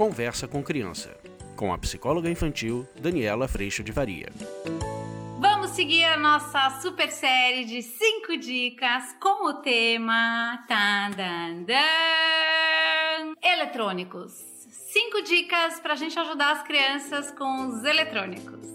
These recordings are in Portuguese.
Conversa com Criança, com a psicóloga infantil Daniela Freixo de Varia. Vamos seguir a nossa super série de 5 dicas com o tema tan, dan, dan, eletrônicos. 5 dicas para a gente ajudar as crianças com os eletrônicos.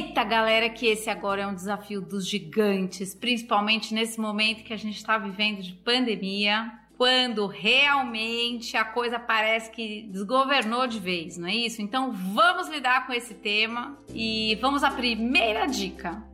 Eita, galera, que esse agora é um desafio dos gigantes, principalmente nesse momento que a gente está vivendo de pandemia, quando realmente a coisa parece que desgovernou de vez, não é isso? Então vamos lidar com esse tema e vamos à primeira dica.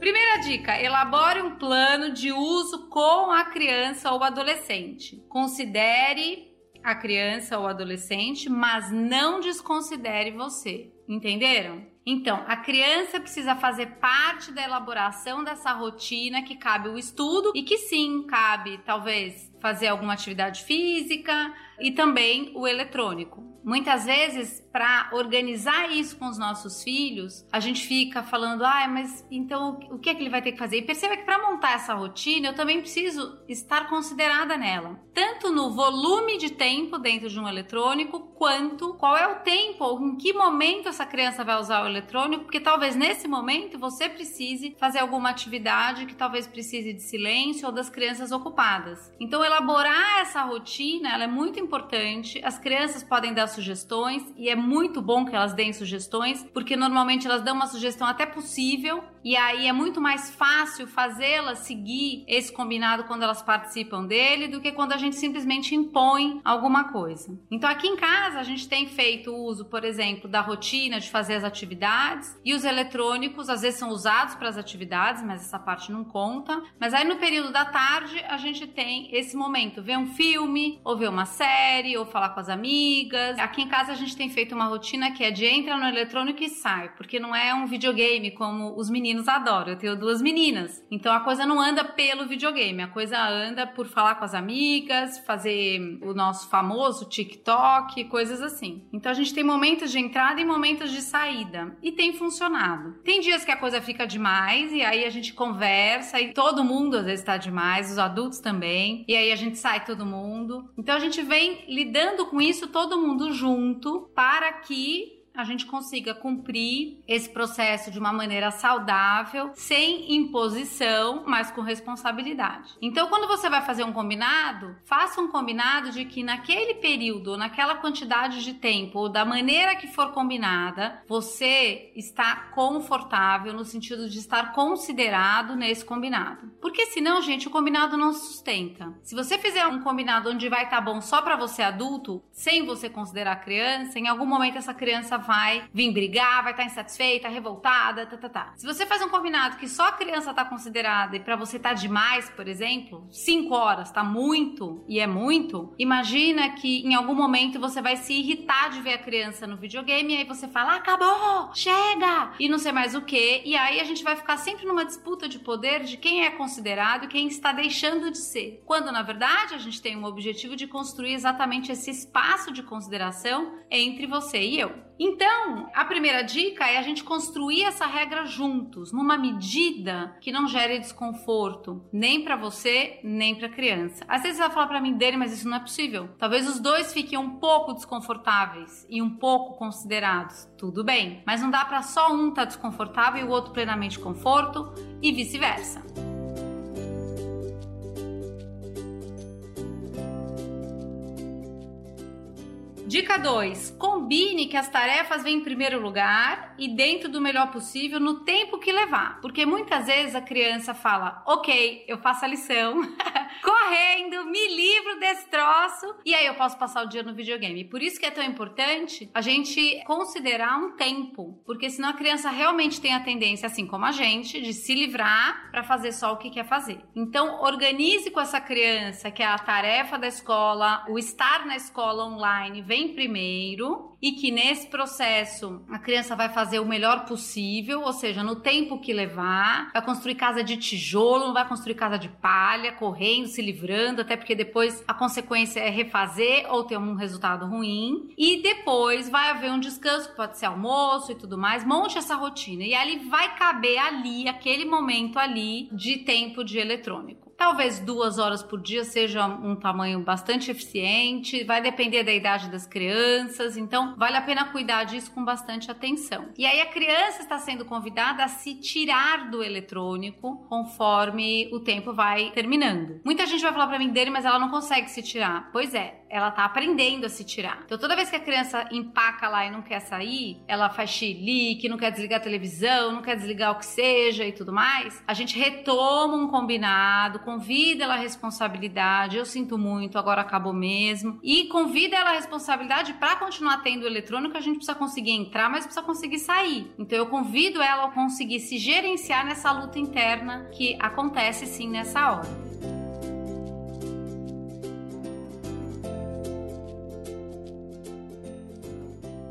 Primeira dica: elabore um plano de uso com a criança ou adolescente. Considere a criança ou adolescente, mas não desconsidere você. Entenderam? Então, a criança precisa fazer parte da elaboração dessa rotina que cabe o estudo e que sim, cabe talvez fazer alguma atividade física e também o eletrônico. Muitas vezes, para organizar isso com os nossos filhos, a gente fica falando, ah, mas então o que é que ele vai ter que fazer? E perceba que para montar essa rotina, eu também preciso estar considerada nela, tanto no volume de tempo dentro de um eletrônico, quanto qual é o tempo, ou em que momento essa criança vai usar o eletrônico, porque talvez nesse momento você precise fazer alguma atividade que talvez precise de silêncio ou das crianças ocupadas. Então, elaborar essa rotina, é muito importante. As crianças podem dar sugestões e é muito bom que elas deem sugestões, porque normalmente elas dão uma sugestão até possível e aí é muito mais fácil fazê-las seguir esse combinado quando elas participam dele do que quando a gente simplesmente impõe alguma coisa. Então aqui em casa a gente tem feito uso, por exemplo, da rotina de fazer as atividades e os eletrônicos às vezes são usados para as atividades, mas essa parte não conta. Mas aí no período da tarde a gente tem esse momento, ver um filme, ou ver uma série, ou falar com as amigas. Aqui em casa a gente tem feito uma rotina que é de entra no eletrônico e sai, porque não é um videogame como os meninos adoram. Eu tenho duas meninas. Então a coisa não anda pelo videogame, a coisa anda por falar com as amigas, fazer o nosso famoso TikTok, coisas assim. Então a gente tem momentos de entrada e momentos de saída. E tem funcionado. Tem dias que a coisa fica demais e aí a gente conversa e todo mundo às vezes está demais, os adultos também. E aí a gente sai todo mundo. Então a gente vem lidando com isso todo mundo junto para que a gente consiga cumprir esse processo de uma maneira saudável, sem imposição, mas com responsabilidade. Então, quando você vai fazer um combinado, faça um combinado de que naquele período, naquela quantidade de tempo, ou da maneira que for combinada, você está confortável no sentido de estar considerado nesse combinado. Porque senão, gente, o combinado não se sustenta. Se você fizer um combinado onde vai estar tá bom só para você adulto, sem você considerar criança, em algum momento essa criança vai vir brigar, vai estar insatisfeita, revoltada, tá, tá, tá. Se você faz um combinado que só a criança tá considerada e para você tá demais, por exemplo, 5 horas tá muito e é muito, imagina que em algum momento você vai se irritar de ver a criança no videogame e aí você fala, acabou, chega, e não sei mais o que, e aí a gente vai ficar sempre numa disputa de poder de quem é considerado e quem está deixando de ser. Quando na verdade a gente tem um objetivo de construir exatamente esse espaço de consideração entre você e eu. Então, a primeira dica é a gente construir essa regra juntos, numa medida que não gere desconforto, nem para você, nem para a criança. Às vezes você vai falar para mim dele, mas isso não é possível. Talvez os dois fiquem um pouco desconfortáveis e um pouco considerados. Tudo bem, mas não dá para só um estar tá desconfortável e o outro plenamente conforto e vice-versa. Dica 2: combine que as tarefas vêm em primeiro lugar e dentro do melhor possível no tempo que levar. Porque muitas vezes a criança fala: Ok, eu faço a lição, correndo, me livro desse troço e aí eu posso passar o dia no videogame. Por isso que é tão importante a gente considerar um tempo, porque senão a criança realmente tem a tendência, assim como a gente, de se livrar para fazer só o que quer fazer. Então, organize com essa criança que é a tarefa da escola, o estar na escola online vem primeiro e que nesse processo a criança vai fazer o melhor possível, ou seja, no tempo que levar, vai construir casa de tijolo, não vai construir casa de palha, correndo, se livrando, até porque depois a consequência é refazer ou ter um resultado ruim. E depois vai haver um descanso, que pode ser almoço e tudo mais. Monte essa rotina e ali vai caber ali aquele momento ali de tempo de eletrônico. Talvez duas horas por dia seja um tamanho bastante eficiente, vai depender da idade das crianças, então vale a pena cuidar disso com bastante atenção. E aí a criança está sendo convidada a se tirar do eletrônico conforme o tempo vai terminando. Muita gente vai falar para mim dele, mas ela não consegue se tirar. Pois é, ela tá aprendendo a se tirar. Então toda vez que a criança empaca lá e não quer sair, ela faz chilique, não quer desligar a televisão, não quer desligar o que seja e tudo mais, a gente retoma um combinado convida ela à responsabilidade. Eu sinto muito, agora acabou mesmo. E convida ela à responsabilidade para continuar tendo o eletrônico. A gente precisa conseguir entrar, mas precisa conseguir sair. Então eu convido ela a conseguir se gerenciar nessa luta interna que acontece sim nessa hora.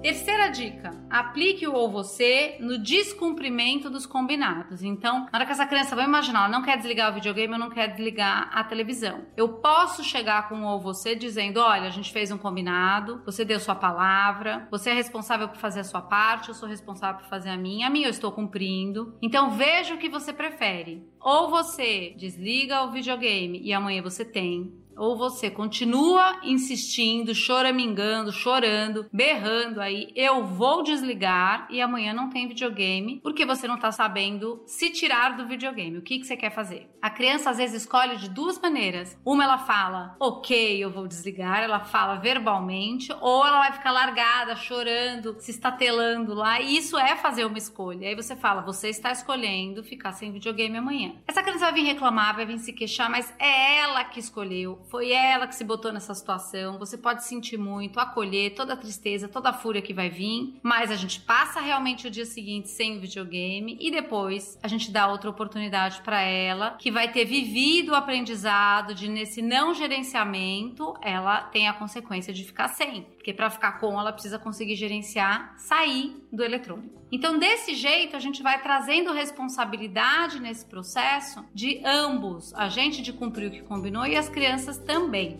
Terceira dica: aplique o ou você no descumprimento dos combinados. Então, na hora que essa criança vai imaginar, ela não quer desligar o videogame, eu não quer desligar a televisão. Eu posso chegar com o ou você dizendo: olha, a gente fez um combinado, você deu sua palavra, você é responsável por fazer a sua parte, eu sou responsável por fazer a minha, a minha eu estou cumprindo. Então, veja o que você prefere. Ou você desliga o videogame e amanhã você tem, ou você continua insistindo, choramingando, chorando, berrando aí, eu vou desligar e amanhã não tem videogame, porque você não tá sabendo se tirar do videogame. O que, que você quer fazer? A criança às vezes escolhe de duas maneiras. Uma ela fala, ok, eu vou desligar, ela fala verbalmente, ou ela vai ficar largada, chorando, se estatelando lá, e isso é fazer uma escolha. Aí você fala, você está escolhendo ficar sem videogame amanhã. Essa criança vai vir reclamar, vai vir se queixar, mas é ela que escolheu foi ela que se botou nessa situação. Você pode sentir muito, acolher toda a tristeza, toda a fúria que vai vir, mas a gente passa realmente o dia seguinte sem o videogame e depois a gente dá outra oportunidade para ela, que vai ter vivido o aprendizado de nesse não gerenciamento, ela tem a consequência de ficar sem, porque para ficar com ela precisa conseguir gerenciar, sair do eletrônico. Então, desse jeito, a gente vai trazendo responsabilidade nesse processo de ambos, a gente de cumprir o que combinou e as crianças também.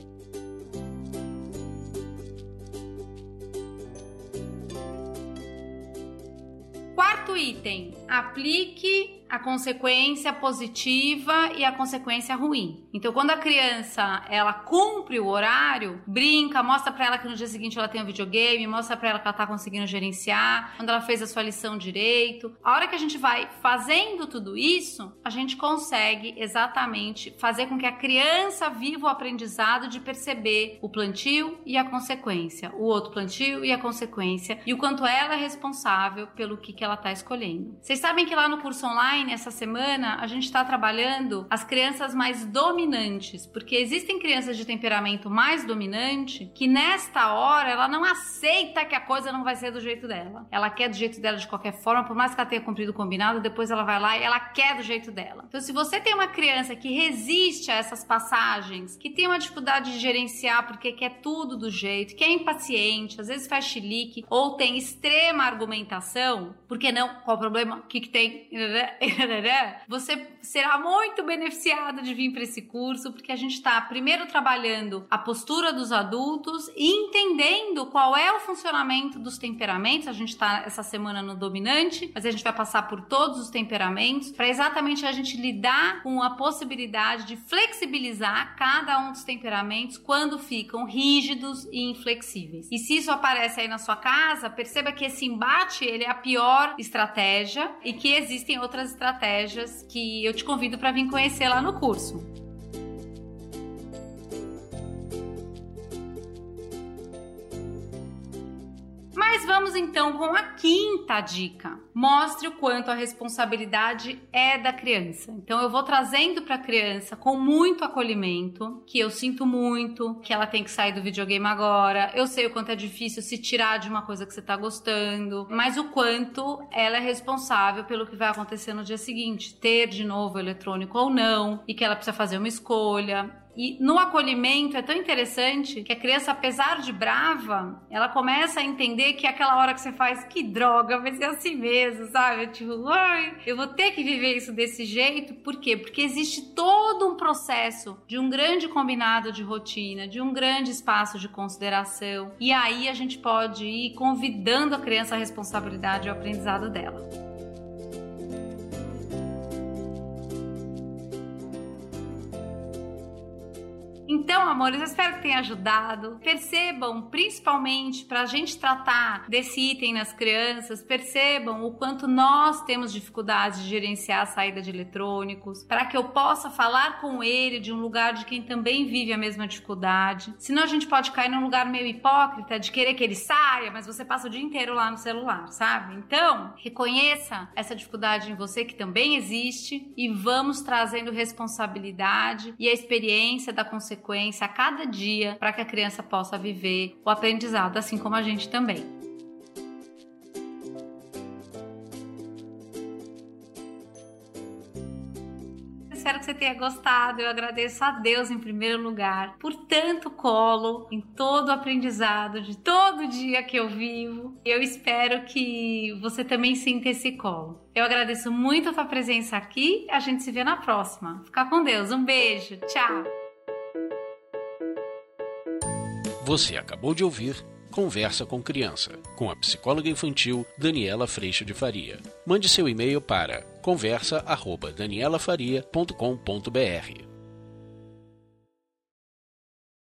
Quarto item: aplique a consequência positiva e a consequência ruim. Então, quando a criança ela cumpre o horário, brinca, mostra para ela que no dia seguinte ela tem um videogame, mostra para ela que ela tá conseguindo gerenciar, quando ela fez a sua lição direito. A hora que a gente vai fazendo tudo isso, a gente consegue exatamente fazer com que a criança viva o aprendizado de perceber o plantio e a consequência, o outro plantio e a consequência, e o quanto ela é responsável pelo que, que ela tá escolhendo. Vocês sabem que lá no curso online online essa semana a gente está trabalhando as crianças mais dominantes, porque existem crianças de temperamento mais dominante que nesta hora ela não aceita que a coisa não vai ser do jeito dela. Ela quer do jeito dela de qualquer forma, por mais que ela tenha cumprido o combinado, depois ela vai lá e ela quer do jeito dela. Então, se você tem uma criança que resiste a essas passagens, que tem uma dificuldade de gerenciar porque quer tudo do jeito, que é impaciente, às vezes faz chilique ou tem extrema argumentação, porque não? Qual o problema? O que, que tem? Você será muito beneficiado de vir para esse curso, porque a gente está primeiro trabalhando a postura dos adultos e entendendo qual é o funcionamento dos temperamentos. A gente está essa semana no dominante, mas a gente vai passar por todos os temperamentos para exatamente a gente lidar com a possibilidade de flexibilizar cada um dos temperamentos quando ficam rígidos e inflexíveis. E se isso aparece aí na sua casa, perceba que esse embate ele é a pior estratégia e que existem outras estratégias que eu te convido para vir conhecer lá no curso. Vamos então com a quinta dica. Mostre o quanto a responsabilidade é da criança. Então eu vou trazendo para a criança com muito acolhimento, que eu sinto muito, que ela tem que sair do videogame agora. Eu sei o quanto é difícil se tirar de uma coisa que você está gostando, mas o quanto ela é responsável pelo que vai acontecer no dia seguinte, ter de novo eletrônico ou não, e que ela precisa fazer uma escolha E no acolhimento é tão interessante que a criança, apesar de brava, ela começa a entender que aquela hora que você faz, que droga, vai ser assim mesmo, sabe? Tipo, ai, eu vou ter que viver isso desse jeito. Por quê? Porque existe todo um processo de um grande combinado de rotina, de um grande espaço de consideração. E aí a gente pode ir convidando a criança à responsabilidade e ao aprendizado dela. Então, amores, eu espero que tenha ajudado. Percebam, principalmente para a gente tratar desse item nas crianças, percebam o quanto nós temos dificuldades de gerenciar a saída de eletrônicos, para que eu possa falar com ele de um lugar de quem também vive a mesma dificuldade. Senão a gente pode cair num lugar meio hipócrita de querer que ele saia, mas você passa o dia inteiro lá no celular, sabe? Então, reconheça essa dificuldade em você que também existe e vamos trazendo responsabilidade e a experiência da consequência a cada dia para que a criança possa viver o aprendizado, assim como a gente também. espero que você tenha gostado. Eu agradeço a Deus em primeiro lugar por tanto colo em todo o aprendizado de todo dia que eu vivo. Eu espero que você também sinta esse colo. Eu agradeço muito a sua presença aqui. A gente se vê na próxima. Fica com Deus. Um beijo. Tchau. Você acabou de ouvir Conversa com Criança, com a psicóloga infantil Daniela Freixo de Faria. Mande seu e-mail para conversa@danielafaria.com.br.